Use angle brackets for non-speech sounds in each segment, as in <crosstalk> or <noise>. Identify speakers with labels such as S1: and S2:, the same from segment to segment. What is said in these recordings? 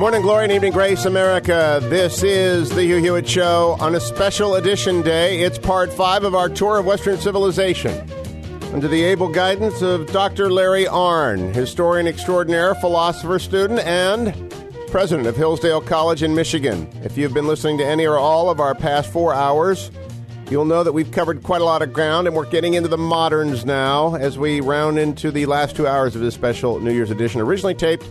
S1: Morning glory and evening grace, America. This is the Hugh Hewitt Show on a special edition day. It's part five of our tour of Western civilization. Under the able guidance of Dr. Larry Arnn, historian extraordinaire, philosopher student, and president of Hillsdale College in Michigan. If you've been listening to any or all of our past four hours, you'll know that we've covered quite a lot of ground and we're getting into the moderns now as we round into the last two hours of this special New Year's edition, originally taped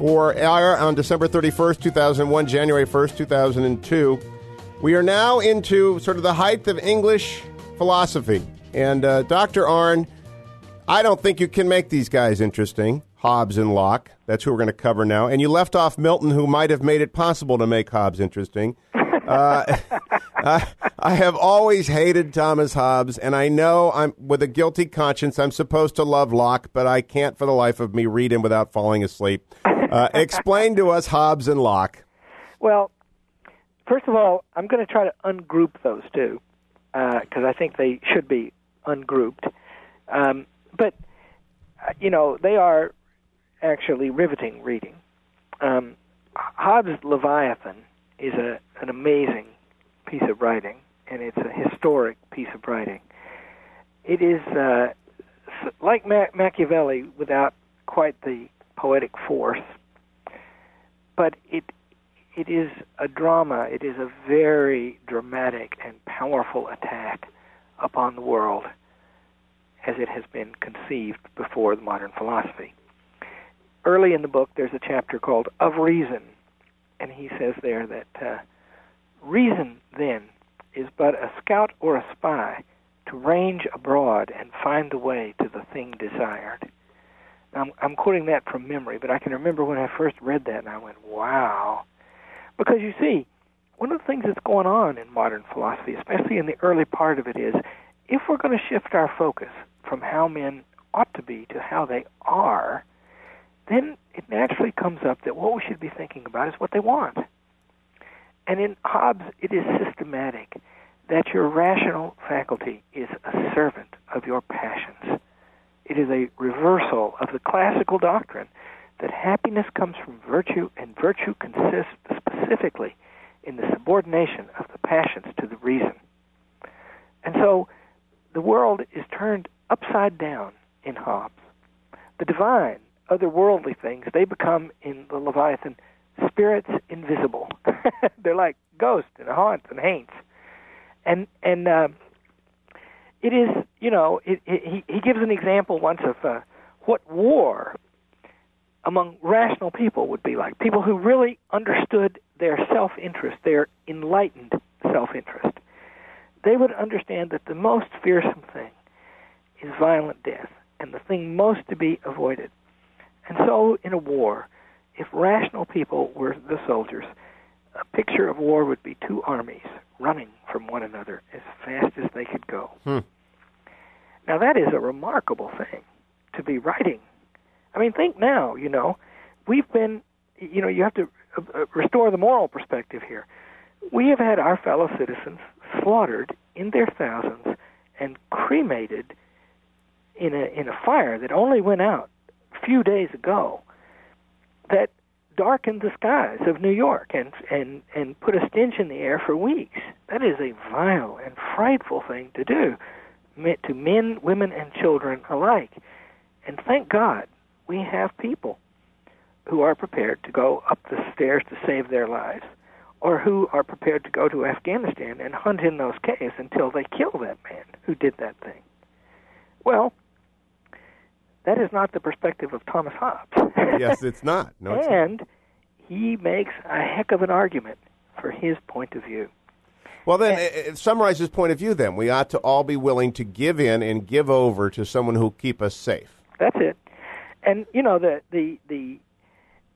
S1: for on December 31st, 2001, January 1st, 2002. We are now into sort of the height of English philosophy. And uh, Dr. Arnn, I don't think you can make these guys interesting. Hobbes and Locke. That's who we're going to cover now. And you left off Milton, who might have made it possible to make Hobbes interesting. Uh, <laughs> I, I have always hated Thomas Hobbes, and I know I'm with a guilty conscience. I'm supposed to love Locke, but I can't for the life of me read him without falling asleep. Uh, explain to us Hobbes and Locke.
S2: Well, first of all, I'm going to try to ungroup those two because uh, I think they should be ungrouped. Um, but uh, you know, they are actually riveting reading. Um, Hobbes' Leviathan is a an amazing piece of writing, and it's a historic piece of writing. It is uh, like Ma- Machiavelli without quite the poetic force but it it is a drama. It is a very dramatic and powerful attack upon the world as it has been conceived before the modern philosophy. Early in the book, there's a chapter called Of Reason, and he says there that uh, reason, then, is but a scout or a spy to range abroad and find the way to the thing desired. I'm, I'm quoting that from memory, but I can remember when I first read that and I went, wow. Because you see, one of the things that's going on in modern philosophy, especially in the early part of it, is if we're going to shift our focus from how men ought to be to how they are, then it naturally comes up that what we should be thinking about is what they want. And in Hobbes, it is systematic that your rational faculty is a servant of your passions. It is a reversal of the classical doctrine that happiness comes from virtue, and virtue consists specifically in the subordination of the passions to the reason. And so the world is turned upside down in Hobbes. The divine, otherworldly things, they become in the Leviathan spirits invisible. <laughs> They're like ghosts and haunts and haints. And and uh, it is, you know, it, it, he, he gives an example once of uh, what war among rational people would be like. People who really understood their self interest, their enlightened self interest. They would understand that the most fearsome thing is violent death and the thing most to be avoided. And so, in a war, if rational people were the soldiers, a picture of war would be two armies running from one another as fast as they could go. Hmm. Now that is a remarkable thing to be writing. I mean, think now. You know, we've been. You know, you have to uh, uh, restore the moral perspective here. We have had our fellow citizens slaughtered in their thousands and cremated in a in a fire that only went out a few days ago. That darkened the skies of New York and and and put a stench in the air for weeks. That is a vile and frightful thing to do meant to men, women, and children alike. And thank God we have people who are prepared to go up the stairs to save their lives, or who are prepared to go to Afghanistan and hunt in those caves until they kill that man who did that thing. Well, that is not the perspective of Thomas Hobbes. <laughs>
S1: yes, it's not. No, it's
S2: and
S1: not.
S2: he makes a heck of an argument for his point of view.
S1: Well, then, and, summarize his point of view. Then we ought to all be willing to give in and give over to someone who'll keep us safe.
S2: That's it. And you know the the the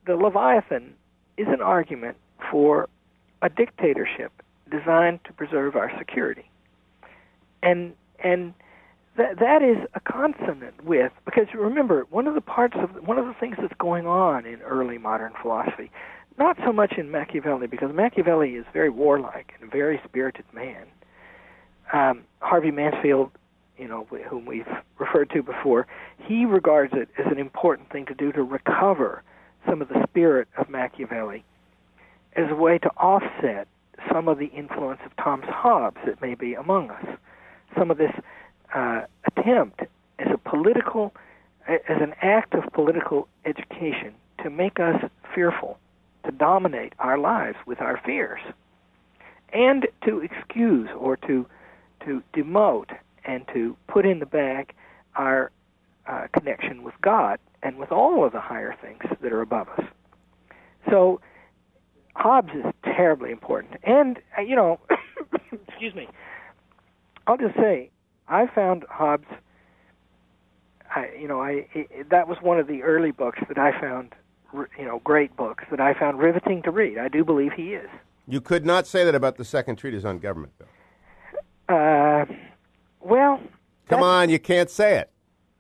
S2: the Leviathan is an argument for a dictatorship designed to preserve our security, and and that that is a consonant with because remember one of the parts of one of the things that's going on in early modern philosophy not so much in Machiavelli, because Machiavelli is very warlike and a very spirited man. Um, Harvey Mansfield, you know, whom we've referred to before, he regards it as an important thing to do to recover some of the spirit of Machiavelli as a way to offset some of the influence of Thomas Hobbes that may be among us. Some of this uh, attempt as a political, as an act of political education to make us fearful, to dominate our lives with our fears, and to excuse or to to demote and to put in the bag our uh, connection with God and with all of the higher things that are above us. So Hobbes is terribly important. And, uh, you know, <coughs> excuse me, I'll just say, I found Hobbes, I, you know, I it, that was one of the early books that I found, you know, great books that I found riveting to read. I do believe he is.
S1: You could not say that about the second treatise on government,
S2: though. Uh, well,
S1: come on, you can't say it.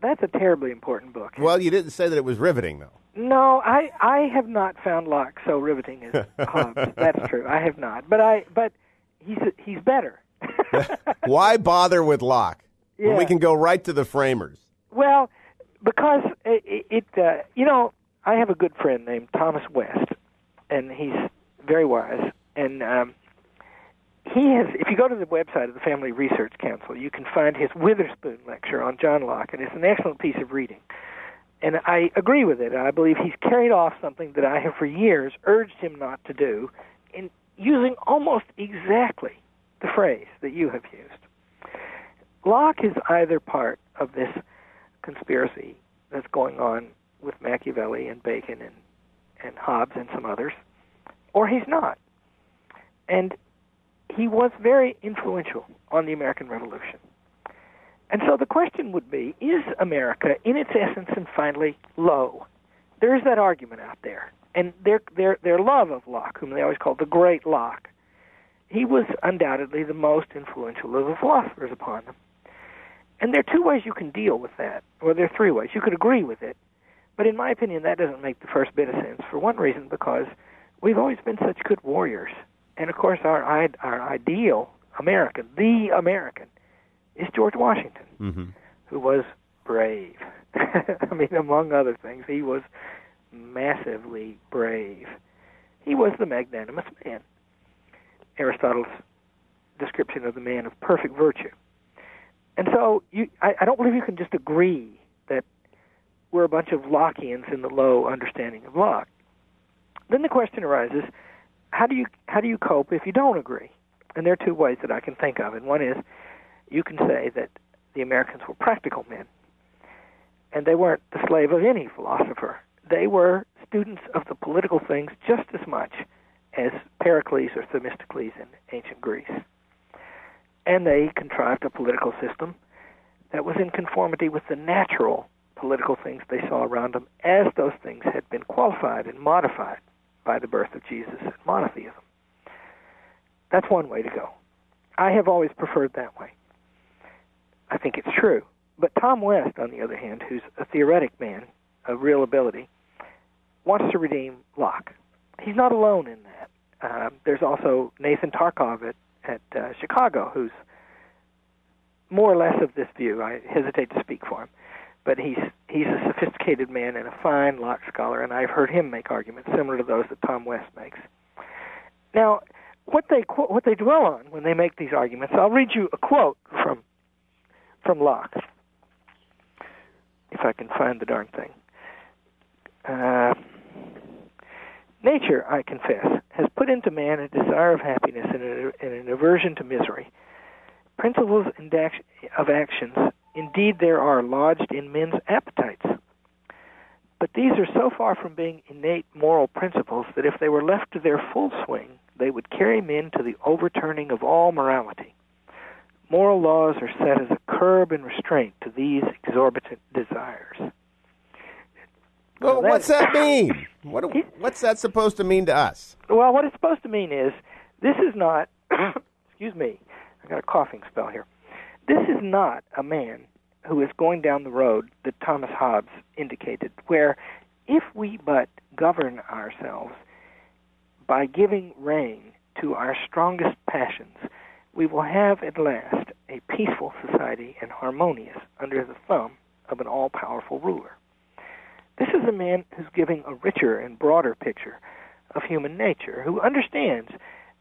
S2: That's a terribly important book.
S1: Well, you didn't say that it was riveting, though.
S2: No, I I have not found Locke so riveting as <laughs> Hobbes. That's true. I have not. But I but he's he's better. <laughs>
S1: Why bother with Locke
S2: yeah.
S1: when we can go right to the framers?
S2: Well, because it, it uh, you know I have a good friend named Thomas West, and he's very wise. And um, he has. If you go to the website of the Family Research Council, you can find his Witherspoon lecture on John Locke, and it's an excellent piece of reading and I agree with it. I believe he's carried off something that I have for years urged him not to do, in using almost exactly the phrase that you have used. Locke is either part of this conspiracy that's going on with Machiavelli and Bacon and, and Hobbes and some others, or he's not. And he was very influential on the American Revolution. And so the question would be is America, in its essence and finally, low? There is that argument out there. And their, their, their love of Locke, whom they always called the Great Locke, he was undoubtedly the most influential of the philosophers upon them. And there are two ways you can deal with that, or there are three ways. You could agree with it, but in my opinion, that doesn't make the first bit of sense. For one reason, because we've always been such good warriors. And of course, our, our ideal American, the American, is George Washington,
S1: mm-hmm.
S2: who was brave. <laughs> I mean, among other things, he was massively brave. He was the magnanimous man. Aristotle's description of the man of perfect virtue. And so, you, I, I don't believe you can just agree that we're a bunch of Lockeans in the low understanding of Locke. Then the question arises: How do you how do you cope if you don't agree? And there are two ways that I can think of, and one is you can say that the Americans were practical men. And they weren't the slave of any philosopher. They were students of the political things just as much as Pericles or Themistocles in ancient Greece. And they contrived a political system that was in conformity with the natural political things they saw around them as those things had been qualified and modified by the birth of Jesus and monotheism. That's one way to go. I have always preferred that way. I think it's true. But Tom West, on the other hand, who's a theoretic man of real ability, wants to redeem Locke. He's not alone in that. Uh, there's also Nathan Tarcov at, at uh, Chicago, who's more or less of this view. I hesitate to speak for him, but he's he's a sophisticated man and a fine Locke scholar, and I've heard him make arguments similar to those that Tom West makes. Now, what they what they dwell on when they make these arguments, I'll read you a quote from from Locke. If I can find the darn thing. Uh, nature, I confess, has put into man a desire of happiness and, a, and an aversion to misery. Principles of actions, indeed, there are lodged in men's appetites. But these are so far from being innate moral principles that if they were left to their full swing, they would carry men to the overturning of all morality. Moral laws are set as a curb and restraint to these exorbitant desires.
S1: Well, that, what's that mean? What, what's that supposed to mean to us?
S2: Well, what it's supposed to mean is this is not, <coughs> excuse me, I got a coughing spell here. This is not a man who is going down the road that Thomas Hobbes indicated, where if we but govern ourselves by giving rein to our strongest passions, we will have at last a peaceful society and harmonious under the thumb of an all powerful ruler. This is a man who's giving a richer and broader picture of human nature, who understands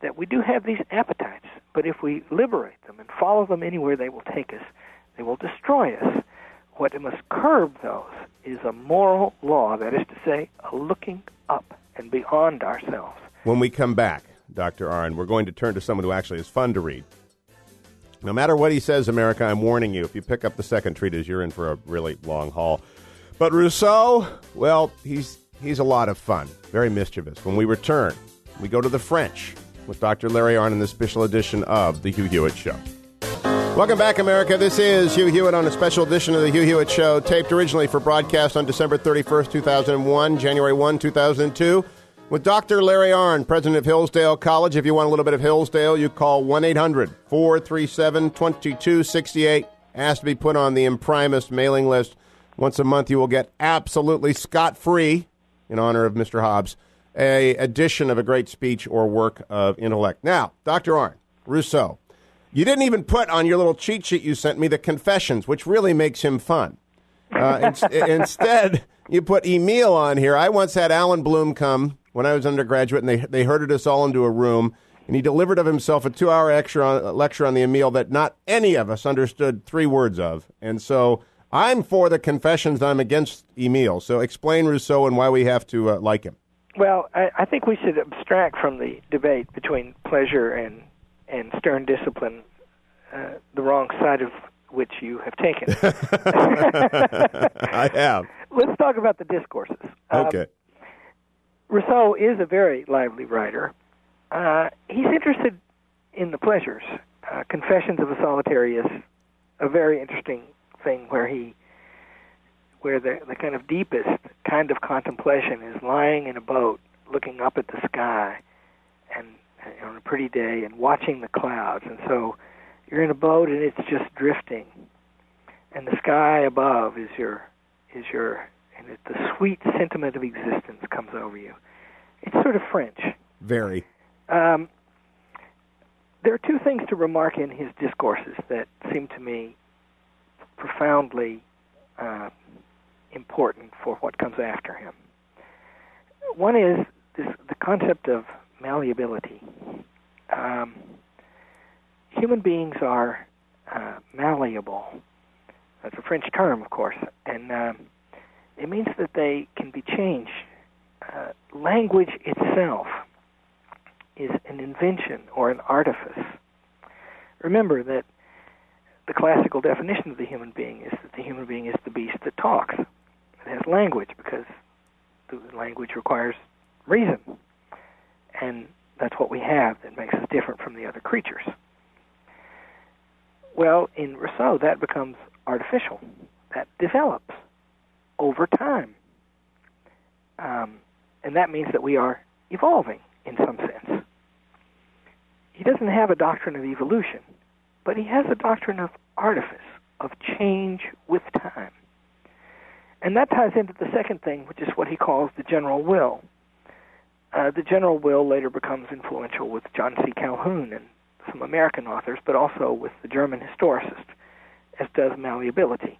S2: that we do have these appetites, but if we liberate them and follow them anywhere they will take us, they will destroy us. What must curb those is a moral law, that is to say, a looking up and beyond ourselves.
S1: When we come back, Dr. Arnn, we're going to turn to someone who actually is fun to read. No matter what he says, America, I'm warning you, if you pick up the second treatise, you're in for a really long haul. But Rousseau, well, he's he's a lot of fun, very mischievous. When we return, we go to the French with Dr. Larry Arnn in this special edition of The Hugh Hewitt Show. Welcome back, America. This is Hugh Hewitt on a special edition of The Hugh Hewitt Show, taped originally for broadcast on December 31st, 2001, January 1, 2002, with Dr. Larry Arnn, president of Hillsdale College. If you want a little bit of Hillsdale, you call 1 800 437 2268. Ask to be put on the Imprimis mailing list. Once a month, you will get absolutely scot free, in honor of Mr. Hobbes, a edition of a great speech or work of intellect. Now, Dr. Arnn, Rousseau. You didn't even put on your little cheat sheet you sent me the confessions, which really makes him fun. Uh, in, <laughs> instead, you put Emile on here. I once had Allan Bloom come when I was undergraduate, and they they herded us all into a room, and he delivered of himself a two-hour lecture on, lecture on the Emile that not any of us understood three words of, and so. I'm for the confessions. I'm against Emile. So explain Rousseau and why we have to uh, like him.
S2: Well, I, I think we should abstract from the debate between pleasure and and stern discipline, uh, the wrong side of which you have taken. <laughs>
S1: I have.
S2: Let's talk about the discourses. Um,
S1: Okay.
S2: Rousseau is a very lively writer. Uh, he's interested in the pleasures. Uh, Confessions of a Solitary is a very interesting thing where he, where the, the kind of deepest kind of contemplation is lying in a boat, looking up at the sky, and on a pretty day, and watching the clouds. And so, you're in a boat and it's just drifting, and the sky above is your is your and it, the sweet sentiment of existence comes over you. It's sort of French.
S1: Very.
S2: Um, there are two things to remark in his discourses that seem to me profoundly uh, important for what comes after him. One is this, the concept of malleability. Um, human beings are uh, malleable. That's a French term, of course, and um, it means that they can be changed. Uh, language itself is an invention or an artifice. Remember that the classical definition of the human being is that the human being is the beast that talks. It has language because the language requires reason. And that's what we have that makes us different from the other creatures. Well, in Rousseau, that becomes artificial. That develops over time. Um, and that means that we are evolving in some sense. He doesn't have a doctrine of evolution, but he has a doctrine of artifice, of change with time. And that ties into the second thing, which is what he calls the general will. Uh, the general will later becomes influential with John C. Calhoun and some American authors, but also with the German historicist, as does malleability.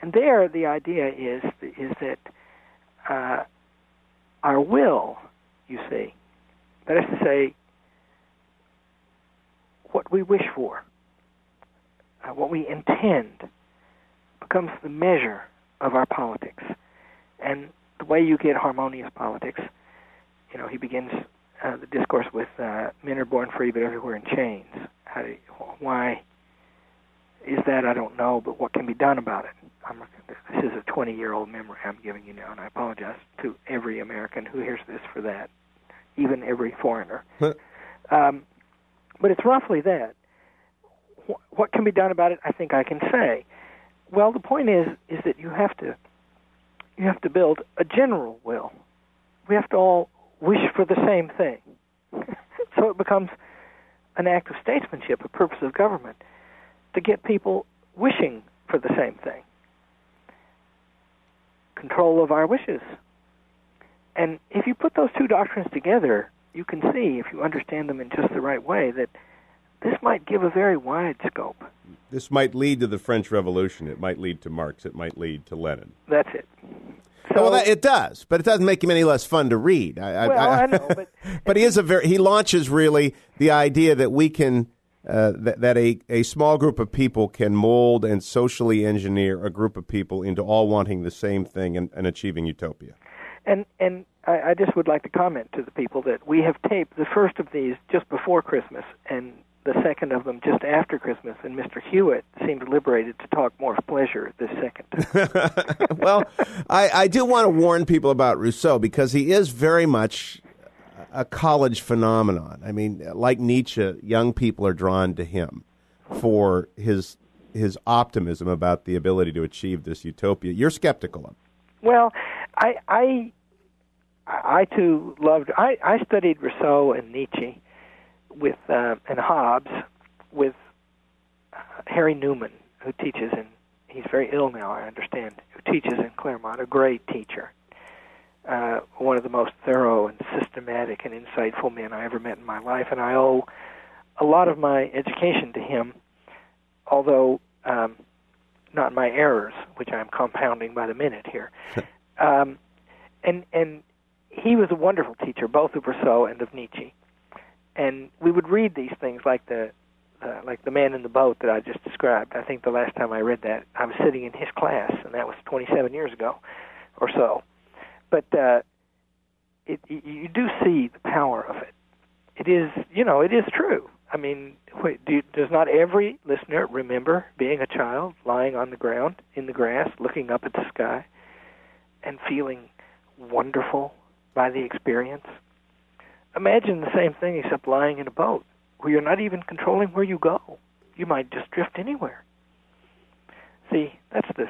S2: And there, the idea is is that uh, our will, you see, that is to say, what we wish for, uh, what we intend, becomes the measure of our politics. And the way you get harmonious politics, you know, he begins uh, the discourse with uh, men are born free, but everywhere in chains. How do you, why is that? I don't know, but what can be done about it? I'm, this is a 20-year-old memory I'm giving you now, and I apologize to every American who hears this for that, even every foreigner. um, but it's roughly that. Wh- what can be done about it? I think I can say. Well, the point is, is that you have to, you have to build a general will. We have to all wish for the same thing. <laughs> so it becomes an act of statesmanship, a purpose of government, to get people wishing for the same thing. Control of our wishes. And if you put those two doctrines together, you can see, if you understand them in just the right way, that this might give a very wide scope.
S1: This might lead to the French Revolution. It might lead to Marx. It might lead to Lenin.
S2: That's it. So,
S1: well, that, it does, but it doesn't make him any less fun to read. I,
S2: well,
S1: I,
S2: I know, but <laughs>
S1: but he is a very he launches really the idea that we can uh, that, that a, a small group of people can mold and socially engineer a group of people into all wanting the same thing and, and achieving utopia.
S2: And and I, I just would like to comment to the people that we have taped the first of these just before Christmas, and the second of them just after Christmas, and Mr. Hewitt seemed liberated to talk more of pleasure this second. <laughs> <laughs>
S1: well, I, I do want to warn people about Rousseau because he is very much a college phenomenon. I mean, like Nietzsche, young people are drawn to him for his his optimism about the ability to achieve this utopia. You're skeptical of.
S2: Well, I I I too loved. I I studied Rousseau and Nietzsche with uh, and Hobbes with uh, Harry Neumann, who teaches in. He's very ill now, I understand. Who teaches in Claremont, a great teacher, uh, one of the most thorough and systematic and insightful men I ever met in my life, and I owe a lot of my education to him. Although um, not my errors, which I'm compounding by the minute here. um, and and he was a wonderful teacher, both of Rousseau and of Nietzsche and we would read these things like the uh, like the man in the boat that I just described. I think the last time I read that, I was sitting in his class, and that was 27 years ago, or so. But uh, it, you do see the power of it. It is, you know, it is true. I mean, wait, do, does not every listener remember being a child, lying on the ground in the grass, looking up at the sky, and feeling wonderful by the experience? Imagine the same thing except lying in a boat where you're not even controlling where you go. You might just drift anywhere. See, that's the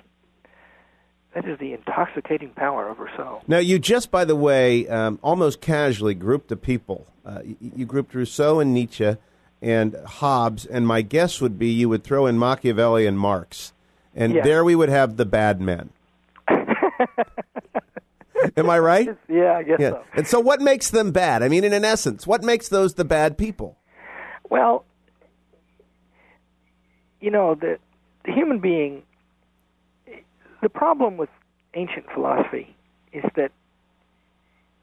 S2: that is the intoxicating power of Rousseau.
S1: Now, you just, by the way, um, almost casually grouped the people. Uh, you, you grouped Rousseau and Nietzsche and Hobbes, and my guess would be you would throw in Machiavelli and Marx, and
S2: Yeah.
S1: there we would have the bad men. Am I right? <laughs>
S2: yeah, I guess
S1: Yeah.
S2: so.
S1: And so, what makes them bad? I mean, in an essence, what makes those the bad people?
S2: Well, you know, the the human being the problem with ancient philosophy is that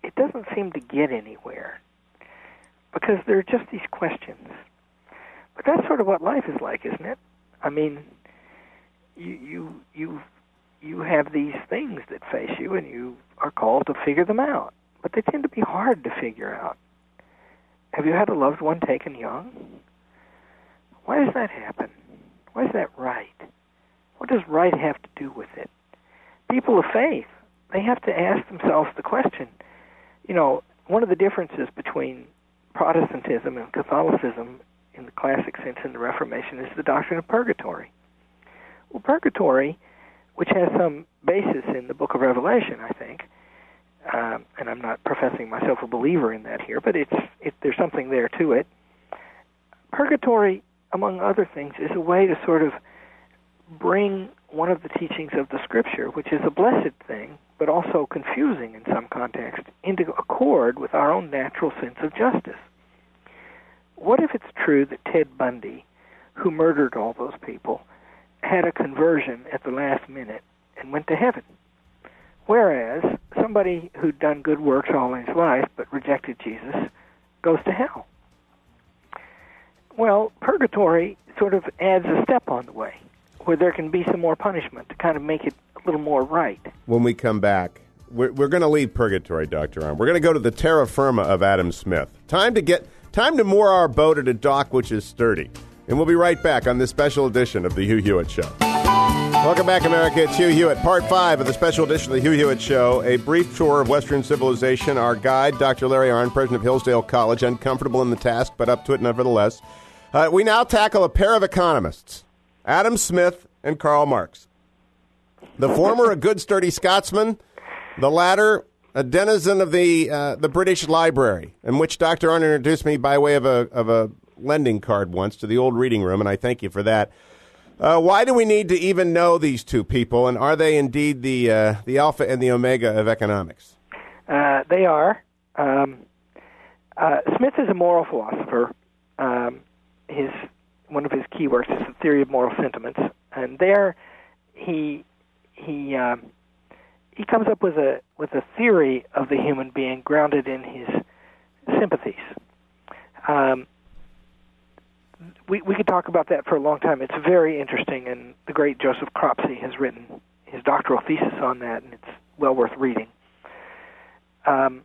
S2: it doesn't seem to get anywhere because there are just these questions. But that's sort of what life is like, isn't it? I mean, you you you you have these things that face you and you are called to figure them out. But they tend to be hard to figure out. Have you had a loved one taken young? Why does that happen? Why is that right? What does right have to do with it? People of faith, they have to ask themselves the question. You know, one of the differences between Protestantism and Catholicism in the classic sense in the Reformation is the doctrine of purgatory. Well, purgatory, which has some basis in the book of Revelation, I think, um, and I'm not professing myself a believer in that here, but it's it, there's something there to it. Purgatory, among other things, is a way to sort of bring one of the teachings of the Scripture, which is a blessed thing, but also confusing in some context, into accord with our own natural sense of justice. What if it's true that Ted Bundy, who murdered all those people, had a conversion at the last minute and went to heaven? Whereas somebody who'd done good works all his life but rejected Jesus goes to hell. Well, purgatory sort of adds a step on the way where there can be some more punishment to kind of make it a little more right.
S1: When we come back, we're, we're going to leave purgatory, Doctor Arnn. We're going to go to the terra firma of Adam Smith. Time to get time to moor our boat at a dock which is sturdy. And we'll be right back on this special edition of the Hugh Hewitt Show. Welcome back, America. It's Hugh Hewitt, part five of the special edition of the Hugh Hewitt Show. A brief tour of Western civilization. Our guide, Dr. Larry Arnn, president of Hillsdale College, uncomfortable in the task, but up to it nevertheless. Uh, we now tackle a pair of economists, Adam Smith and Karl Marx. The former, a good, sturdy Scotsman. The latter, a denizen of the uh, the British Library, in which Dr. Arnn introduced me by way of a of a lending card once to the old reading room, and I thank you for that. Uh, why do we need to even know these two people, and are they indeed the uh, the alpha and the omega of economics?
S2: Uh, they are. Um, uh, Smith is a moral philosopher. Um, his one of his key works is the theory of moral sentiments, and there he he um, he comes up with a with a theory of the human being grounded in his sympathies. Um, we we could talk about that for a long time. It's very interesting, and the great Joseph Cropsey has written his doctoral thesis on that, and it's well worth reading. Um,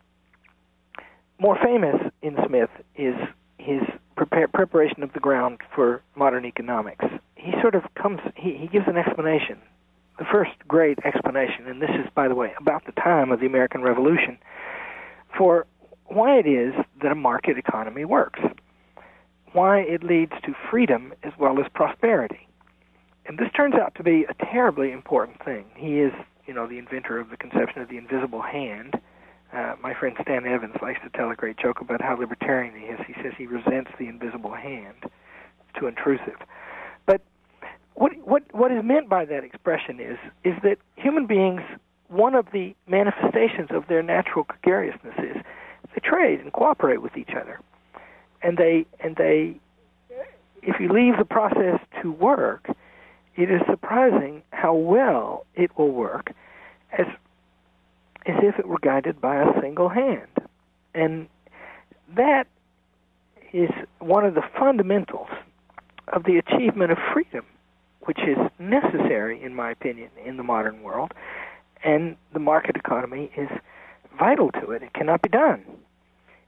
S2: more famous in Smith is his prepare, preparation of the ground for modern economics. He sort of comes, he, he gives an explanation, the first great explanation, and this is, by the way, about the time of the American Revolution, for why it is that a market economy works, why it leads to freedom as well as prosperity. And this turns out to be a terribly important thing. He is, you know, the inventor of the conception of the invisible hand uh, my friend Stan Evans likes to tell a great joke about how libertarian he is. He says he resents the invisible hand; it's too intrusive. But what what what is meant by that expression is is that human beings, one of the manifestations of their natural gregariousness is they trade and cooperate with each other, and they and they. If you leave the process to work, it is surprising how well it will work as as if it were guided by a single hand. And that is one of the fundamentals of the achievement of freedom, which is necessary, in my opinion, in the modern world. And the market economy is vital to it. It cannot be done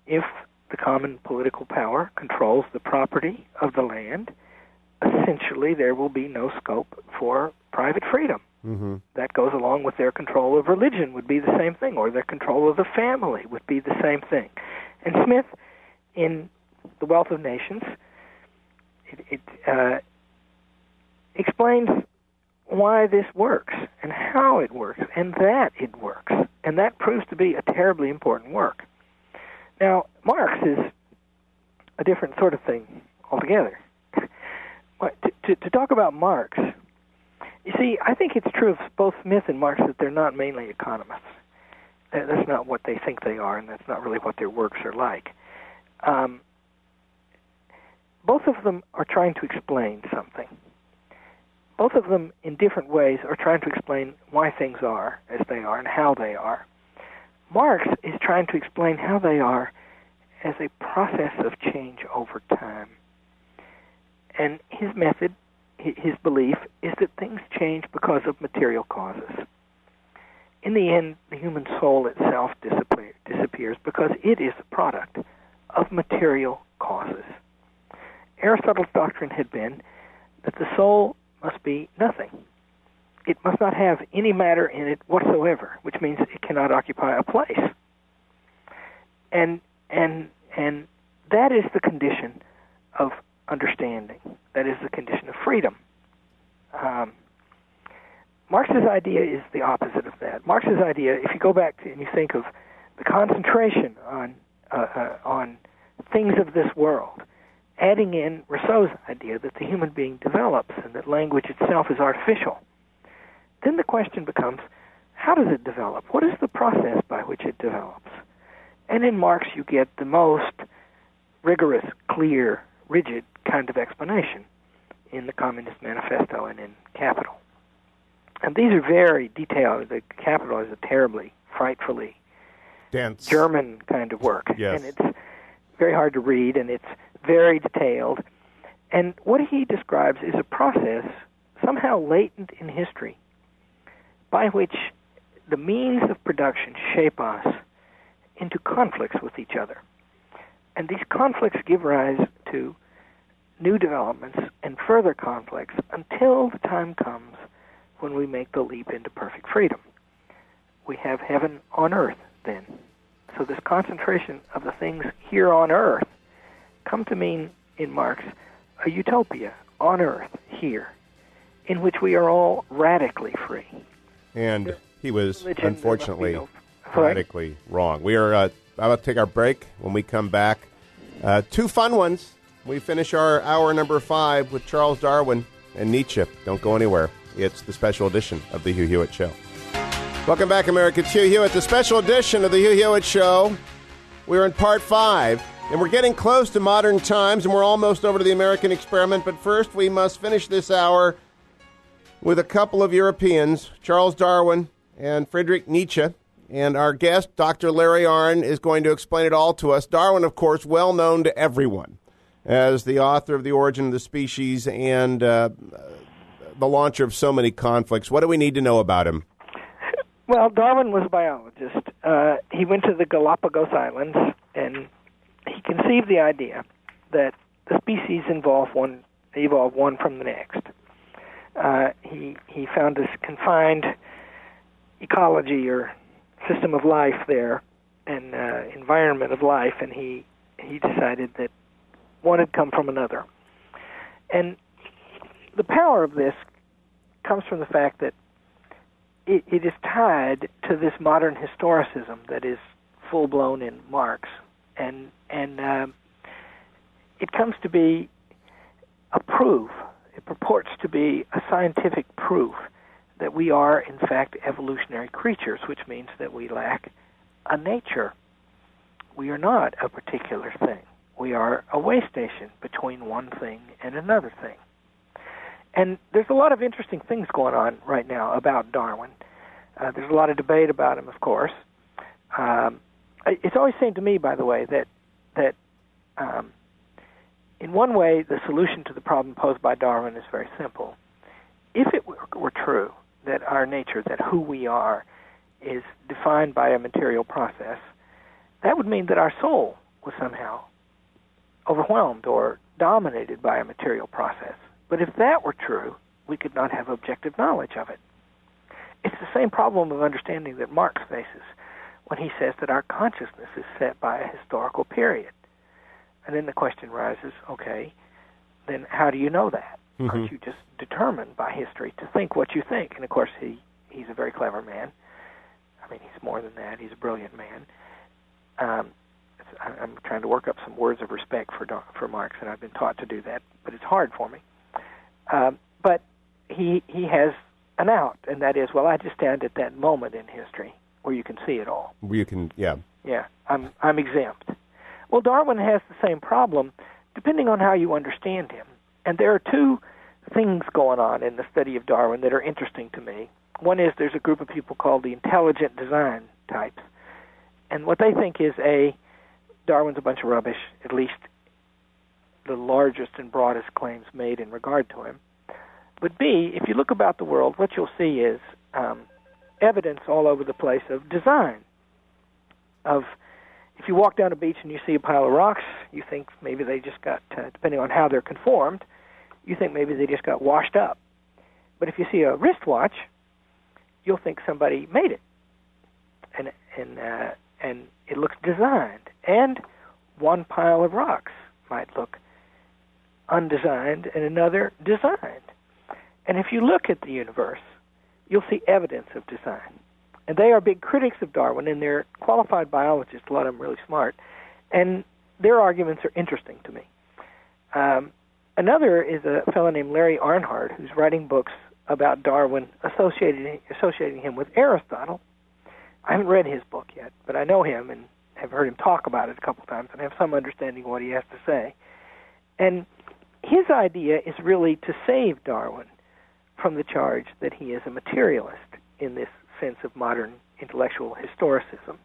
S2: if the common political power controls the property of the land. Essentially, there will be no scope for private freedom. Mm-hmm. That goes along with their control of religion, would be the same thing, or their control of the family would be the same thing. And Smith, in The Wealth of Nations, it, it uh, explains why this works and how it works and that it works. And that proves to be a terribly important work. Now, Marx is a different sort of thing altogether. <laughs> to, to, to talk about Marx you see, I think it's true of both Smith and Marx that they're not mainly economists. That's not what they think they are, and that's not really what their works are like. Um, both of them are trying to explain something. Both of them, in different ways, are trying to explain why things are as they are and how they are. Marx is trying to explain how they are as a process of change over time. And his method his belief is that things change because of material causes. In the end, the human soul itself disappears because it is the product of material causes. Aristotle's doctrine had been that the soul must be nothing. It must not have any matter in it whatsoever, which means it cannot occupy a place. And and and that is the condition of understanding. That is the condition of freedom. Um, Marx's idea is the opposite of that. Marx's idea, if you go back to, and you think of the concentration on uh, uh, on things of this world, adding in Rousseau's idea that the human being develops and that language itself is artificial, then the question becomes, how does it develop? What is the process by which it develops? And in Marx, you get the most rigorous, clear, rigid kind of explanation in the Communist Manifesto and in Capital. And these are very detailed. The Capital is a terribly, frightfully
S1: dense
S2: German kind of work,
S1: yes.
S2: and it's very hard to read, and it's very detailed. And what he describes is a process somehow latent in history by which the means of production shape us into conflicts with each other. And these conflicts give rise to new developments and further conflicts until the time comes when we make the leap into perfect freedom. We have heaven on earth then. So this concentration of the things here on earth come to mean in Marx a utopia on earth here in which we are all radically free.
S1: And he was Religion, unfortunately radically wrong. We are uh, about to take our break. When we come back, uh, two fun ones we finish our hour number five with Charles Darwin and Nietzsche. Don't go anywhere. It's the special edition of the Hugh Hewitt Show. Welcome back, America. It's Hugh Hewitt, the special edition of the Hugh Hewitt Show. We're in part five, and we're getting close to modern times, and we're almost over to the American experiment. But first, we must finish this hour with a couple of Europeans, Charles Darwin and Friedrich Nietzsche. And our guest, Dr. Larry Arnn, is going to explain it all to us. Darwin, of course, well known to everyone as the author of The Origin of the Species and uh, the launcher of so many conflicts. What do we need to know about him?
S2: Well, Darwin was a biologist. Uh, he went to the Galapagos Islands and he conceived the idea that the species evolve one evolve one from the next. Uh, he he found this confined ecology or system of life there, and uh, environment of life, and he he decided that one had come from another. And the power of this comes from the fact that it, it is tied to this modern historicism that is full blown in Marx, and and uh, it comes to be a proof. It purports to be a scientific proof that we are, in fact, evolutionary creatures, which means that we lack a nature. We are not a particular thing. We are a way station between one thing and another thing. And there's a lot of interesting things going on right now about Darwin. Uh, there's a lot of debate about him, of course. Um, it's always seemed to me, by the way, that that um, in one way the solution to the problem posed by Darwin is very simple. If it were, true that our nature, that who we are, is defined by a material process, that would mean that our soul was somehow overwhelmed or dominated by a material process. But if that were true, we could not have objective knowledge of it. It's the same problem of understanding that Marx faces when he says that our consciousness is set by a historical period. And then the question rises okay, then how do you know that? Mm-hmm. Aren't you just determined by history to think what you think? And of course, he, he's a very clever man. I mean, he's more than that. He's a brilliant man. Um, I'm trying to work up some words of respect for for Marx, and I've been taught to do that, but it's hard for me. Um, but he he has an out, and that is, well, I just stand at that moment in history where you can see it all.
S1: Where you can, yeah,
S2: yeah, I'm I'm exempt. Well, Darwin has the same problem, depending on how you understand him. And there are two things going on in the study of Darwin that are interesting to me. One is there's a group of people called the intelligent design types, and what they think is a Darwin's a bunch of rubbish, at least the largest and broadest claims made in regard to him. But B, if you look about the world, what you'll see is um, evidence all over the place of design. Of if you walk down a beach and you see a pile of rocks, you think maybe they just got, uh, depending on how they're conformed, you think maybe they just got washed up. But if you see a wristwatch, you'll think somebody made it, and and uh, and it looks designed. And one pile of rocks might look undesigned, and another designed. And if you look at the universe, you'll see evidence of design. And they are big critics of Darwin, and they're qualified biologists, a lot of them really smart. And their arguments are interesting to me. Um, another is a fellow named Larry Arnhart, who's writing books about Darwin, associating, associating him with Aristotle. I haven't read his book yet, but I know him and have heard him talk about it a couple times and have some understanding of what he has to say. And his idea is really to save Darwin from the charge that he is a materialist in this sense of modern intellectual historicism.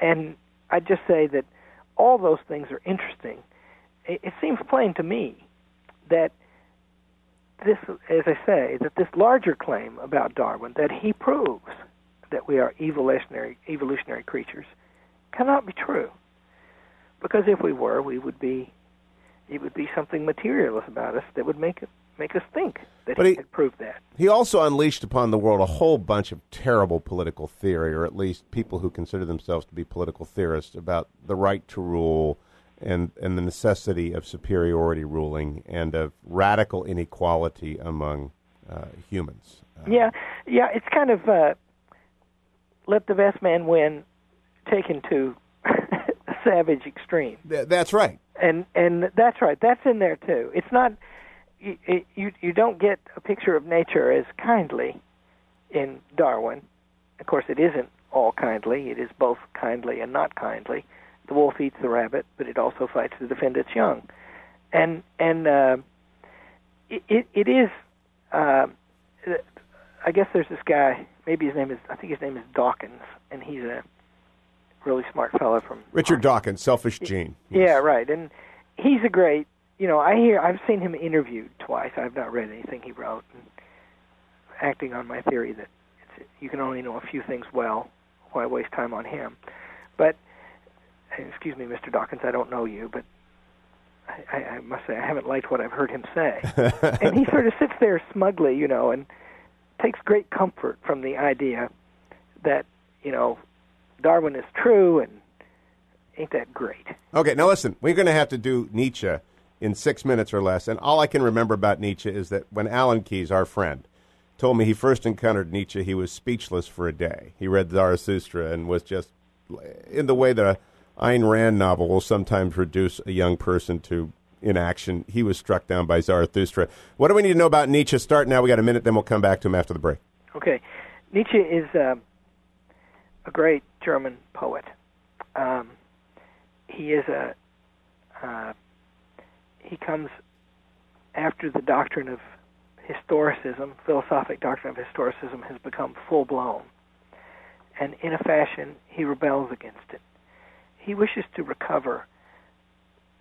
S2: And I'd just say that all those things are interesting. It, seems plain to me that this, as I say, that this larger claim about Darwin, that he proves that we are evolutionary evolutionary creatures, cannot be true. Because if we were, we would be it would be something materialist about us that would make it make us think that but he, he proved that.
S1: He also unleashed upon the world a whole bunch of terrible political theory, or at least people who consider themselves to be political theorists, about the right to rule and, and the necessity of superiority ruling and of radical inequality among uh, humans.
S2: Uh, yeah, yeah, it's kind of uh, let the best man win taken to <laughs> a savage extreme.
S1: Th- that's right.
S2: And and that's right. That's in there too. It's not you, you you don't get a picture of nature as kindly in Darwin. Of course, it isn't all kindly. It is both kindly and not kindly. The wolf eats the rabbit, but it also fights to defend its young. And and uh, it, it it is. Uh, I guess there's this guy maybe his name is I think his name is Dawkins, and he's a really smart fellow from
S1: Richard Dawkins, Selfish Gene.
S2: Yeah, right. And he's a great. You know, I hear I've seen him interviewed twice. I've not read anything he wrote. And acting on my theory that it's, you can only know a few things well. Why waste time on him? But excuse me, Mr. Dawkins, I don't know you, but I, I, I must say I haven't liked what I've heard him say. <laughs> and he sort of sits there smugly, you know, and takes great comfort from the idea that you know Darwin is true, and ain't that great?
S1: Okay, now listen, we're going to have to do Nietzsche in six minutes or less, and all I can remember about Nietzsche is that when Alan Keyes, our friend, told me he first encountered Nietzsche, he was speechless for a day. He read Zarathustra and was just in the way that a Ayn Rand novel will sometimes reduce a young person to inaction. He was struck down by Zarathustra. What do we need to know about Nietzsche? Start now. We got a minute, then we'll come back to him after the break.
S2: Okay, Nietzsche is uh, a great German poet. Um, he is a uh, he comes after the doctrine of historicism, philosophic doctrine of historicism, has become full blown, and in a fashion he rebels against it. He wishes to recover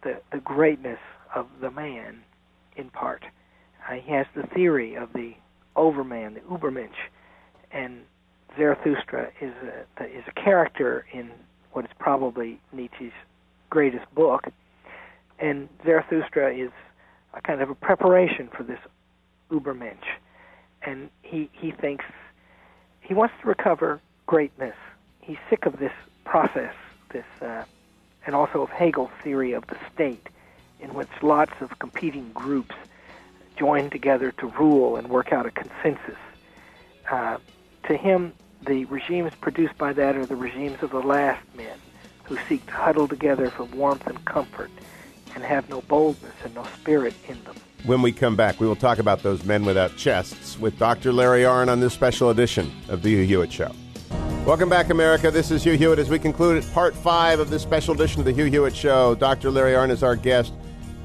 S2: the the greatness of the man, in part. Uh, he has the theory of the overman, the Ubermensch, and Zarathustra is a, is a character in what is probably Nietzsche's greatest book, and Zarathustra is a kind of a preparation for this Ubermensch, and he he thinks he wants to recover greatness. He's sick of this process, this, uh, and also of Hegel's theory of the state, in which lots of competing groups join together to rule and work out a consensus. Uh, to him, the regimes produced by that are the regimes of the last men who seek to huddle together for warmth and comfort and have no boldness and no spirit in them.
S1: When we come back, we will talk about those men without chests with Dr. Larry Arnn on this special edition of The Hugh Hewitt Show. Welcome back, America. This is Hugh Hewitt as we conclude part five of this special edition of The Hugh Hewitt Show. Dr. Larry Arnn is our guest.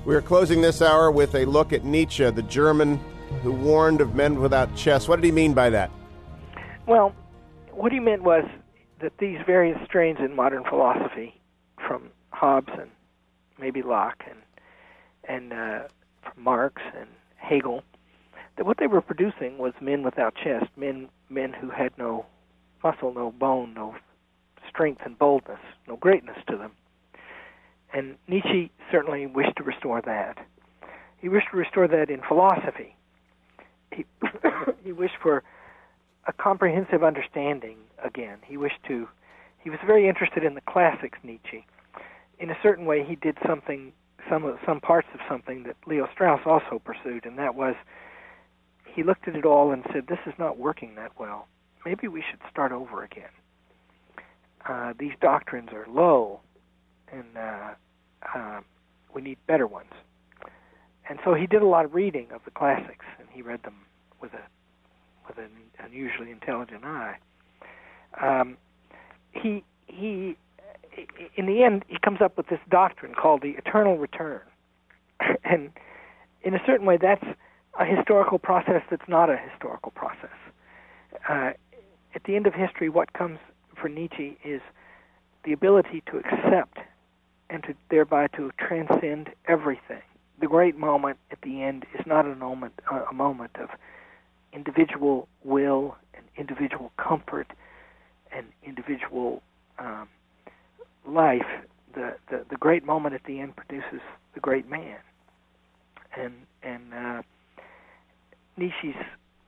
S1: We are closing this hour with a look at Nietzsche, the German who warned of men without chests. What did he mean by that?
S2: Well, what he meant was that these various strains in modern philosophy, from Hobbes and maybe Locke and and uh, Marx and Hegel, that what they were producing was men without chest, men men who had no muscle, no bone, no strength and boldness, no greatness to them. And Nietzsche certainly wished to restore that. He wished to restore that in philosophy. He, <coughs> he wished for a comprehensive understanding again. He wished to. He was very interested in the classics, Nietzsche. In a certain way, he did something, some some parts of something that Leo Strauss also pursued, and that was he looked at it all and said, "This is not working that well. Maybe we should start over again. Uh, these doctrines are low, and uh, uh, we need better ones." And so he did a lot of reading of the classics, and he read them with a with an unusually intelligent eye. Um, he he in the end he comes up with this doctrine called the eternal return, <clears throat> and in a certain way that's a historical process that's not a historical process. Uh, at the end of history, what comes for Nietzsche is the ability to accept and to thereby to transcend everything. The great moment at the end is not a moment a moment of individual will and individual comfort and individual um, life, the, the the great moment at the end produces the great man. And and uh, Nietzsche's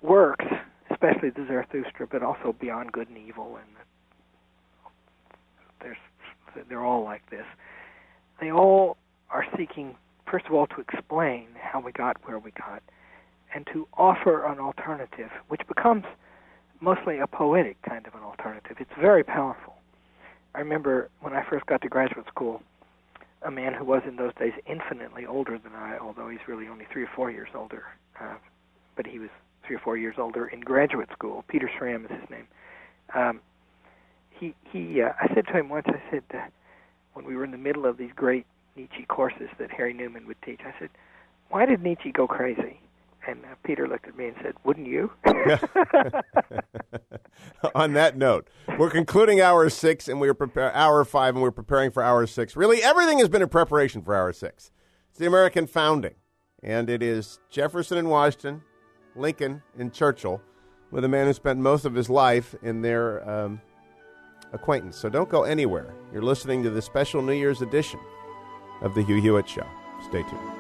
S2: works, especially the Zarathustra, but also Beyond Good and Evil, and there's they're all like this. They all are seeking, first of all, to explain how we got where we got and to offer an alternative, which becomes mostly a poetic kind of an alternative. It's very powerful. I remember when I first got to graduate school, a man who was in those days infinitely older than I, although he's really only three or four years older, uh, but he was three or four years older in graduate school. Peter Schramm is his name. Um, he he. Uh, I said to him once. I said uh, when we were in the middle of these great Nietzsche courses that Harry Neumann would teach. I said, "Why did Nietzsche go crazy?" And uh, Peter looked at me and said, "Wouldn't you?" <laughs>
S1: On that note, we're concluding hour six, and we are prepare hour five, and we're preparing for hour six. Really, everything has been in preparation for hour six. It's the American founding, and it is Jefferson and Washington, Lincoln and Churchill, with a man who spent most of his life in their um, acquaintance. So don't go anywhere. You're listening to the special New Year's edition of the Hugh Hewitt Show. Stay tuned.